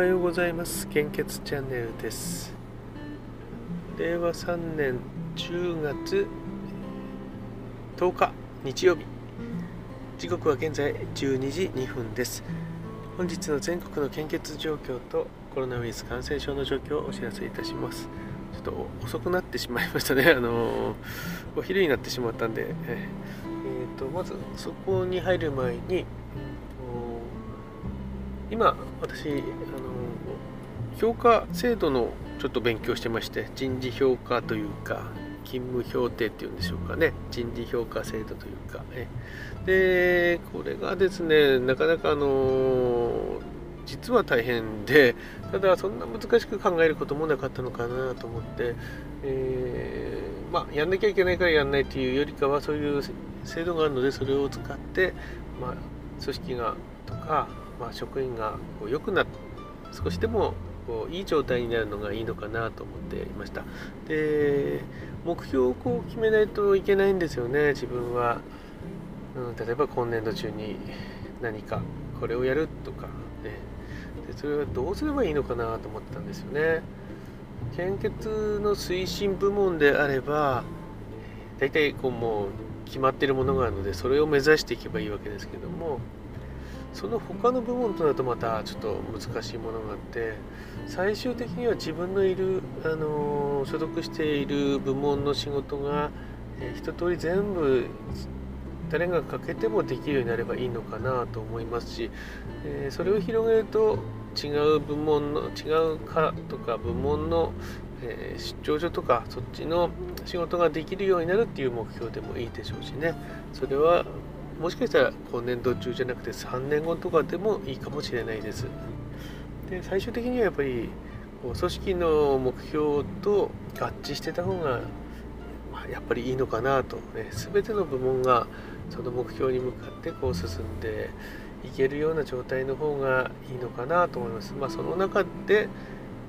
はようございます。献血チャンネルです。令和3年10月10日日曜日。時刻は現在12時2分です。本日の全国の献血状況とコロナウイルス感染症の状況をお知らせいたします。ちょっと遅くなってしまいましたね。あのお昼になってしまったんで。えー、とまずそこに入る前に今私あの評価制度のちょっと勉強してまして人事評価というか勤務評定っていうんでしょうかね。人事評価制度というかね。でこれがですねなかなかあの実は大変でただそんな難しく考えることもなかったのかなと思って、えー、まあやんなきゃいけないからやんないというよりかはそういう制度があるのでそれを使って、まあ、組織がとかまあ、職員がこう良くな少しでもこういい状態になるのがいいのかなと思っていました。で目標をこう決めないといけないんですよね自分は、うん、例えば今年度中に何かこれをやるとか、ね、でそれはどうすればいいのかなと思ってたんですよね。献血の推進部門であれば大体こうもう決まっているものがあるのでそれを目指していけばいいわけですけどもその他の部門となるとまたちょっと難しいものがあって最終的には自分のいる、あの所属している部門の仕事が、えー、一通り全部誰がかけてもできるようになればいいのかなと思いますし、え、それを広げると違う部門の違う課とか部門の、え、出張所とかそっちの仕事ができるようになるっていう目標でもいいでしょうしね。それはもしかしたら今年度中じゃなくて3年後とかでもいいかもしれないです。で最終的にはやっぱり組織の目標と合致してた方が、やっぱりいいのかなと、ね、全ての部門がその目標に向かってこう進んでいけるような状態の方がいいのかなと思います。まあ、その中で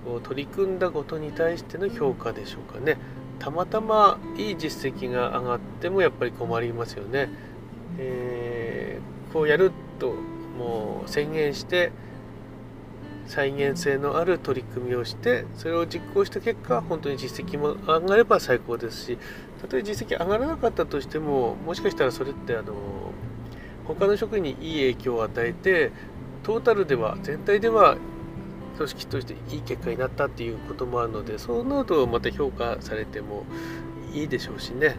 こう取り組んだことに対しての評価でしょうかね。たまたまいい実績が上がってもやっぱり困りますよね。え、こうやるともう宣言して再現性のある取り組みをしてそれを実行した結果本当に実績も上がれば最高ですしたとえ実績上がらなかったとしてももしかしたらそれってあの他の職員にいい影響を与えてトータルでは全体では組織としていい結果になったっていうこともあるのでそうなるとまた評価されてもいいでしょうしね。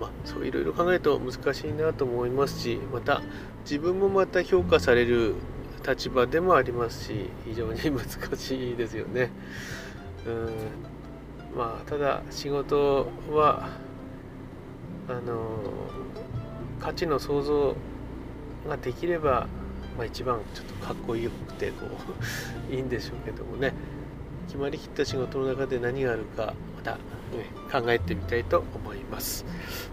まあ、そういろいろ考えると難しいなと思いますしまた自分もまた評価される立場でもありますし非常に難しいですよね。うんまあただ仕事はあの価値の創造ができれば、まあ、一番ちょっとかっこよくてこういいんでしょうけどもね決まりきった仕事の中で何があるかまた、考えてみたいと思います。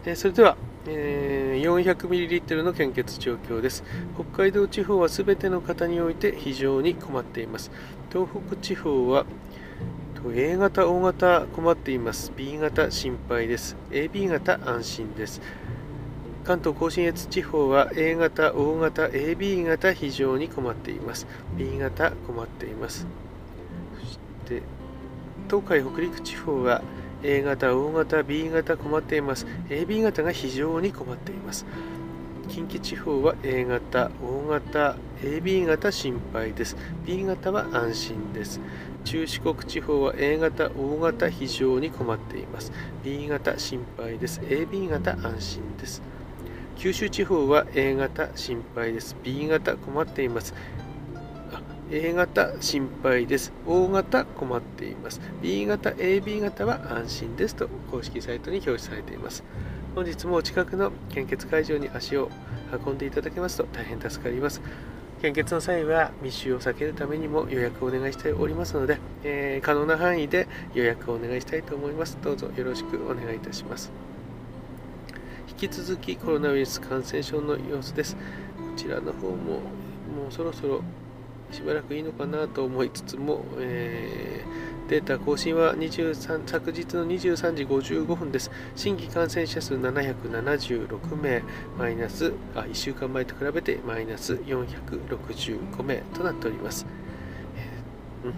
えそれでは、え 400ml の献血状況です。北海道地方は全ての方において非常に困っています。東北地方は A 型、O 型困っています。B 型心配です。AB 型安心です。関東甲信越地方は A 型、O 型、AB 型非常に困っています。B 型困っています。そして東海北陸地方は A 型、O 型、B 型困っています。AB 型が非常に困っています。近畿地方は A 型、O 型、AB 型心配です。B 型は安心です。中四国地方は A 型、O 型非常に困っています。B 型心配です。AB 型安心です。九州地方は A 型心配です。B 型困っています。A 型心配です。O 型困っています。B 型、AB 型は安心ですと公式サイトに表示されています。本日もお近くの献血会場に足を運んでいただけますと大変助かります。献血の際は密集を避けるためにも予約をお願いしておりますので、えー、可能な範囲で予約をお願いしたいと思います。どうぞよろしくお願いいたします。引き続きコロナウイルス感染症の様子です。こちらの方ももうそろそろしばらくいいのかなと思いつつも、えー、データ更新は23昨日の23時55分です。新規感染者数776名、マイナスあ1週間前と比べてマイナス465名となっております。うん、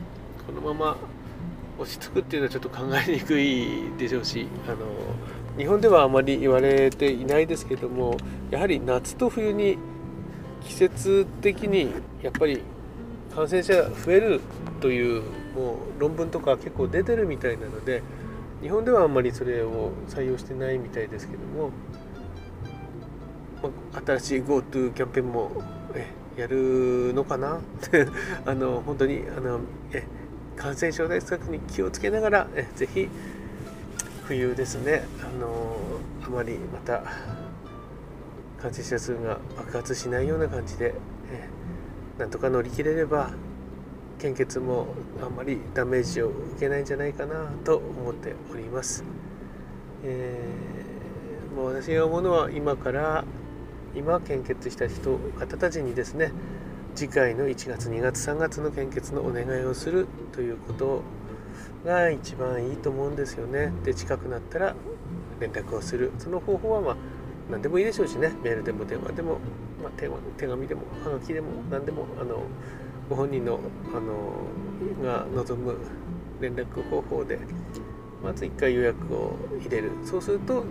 このまま落ち着くっていうのはちょっと考えにくいでしょうしあの日本ではあまり言われていないですけどもやはり夏と冬に季節的にやっぱり感染者が増えるというもう論文とか結構出てるみたいなので日本ではあんまりそれを採用してないみたいですけども、まあ、新しい GoTo キャンペーンもえやるのかな？っ てあの本当にあのえ感染症対策に気をつけながらえぜひ冬ですね。あのあまりまた感染者数が爆発しないような感じでえなんとか乗り切れれば献血もあんまりダメージを受けないんじゃないかなと思っております。えー、もう私が思うのは今から今献血した人方たちにですね次回の1月2月3月の献血のお願いをするということが一番いいと思うんですよね。で近くなったら連絡をするその方法はまあ何でもいいでしょうしねメールでも電話でも、まあ、手紙でもはがきでも何でもあのご本人のあのが望む連絡方法でまず1回予約を入れる。そうすると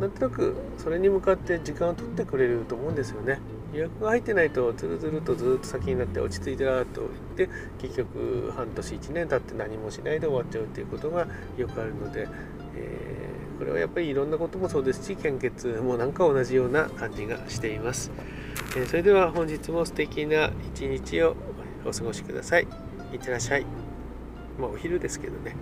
なんとなくそれに向かって時間を取ってくれると思うんですよね。予約が入ってないとずるずるとずっと先になって落ち着いてらと言って結局半年1年経って何もしないで終わっちゃうっていうことがよくあるので、えー、これはやっぱりいろんなこともそうですし献血もなんか同じような感じがしています、えー、それでは本日も素敵な一日をお過ごしください。いってらっしゃい。まあお昼ですけどね。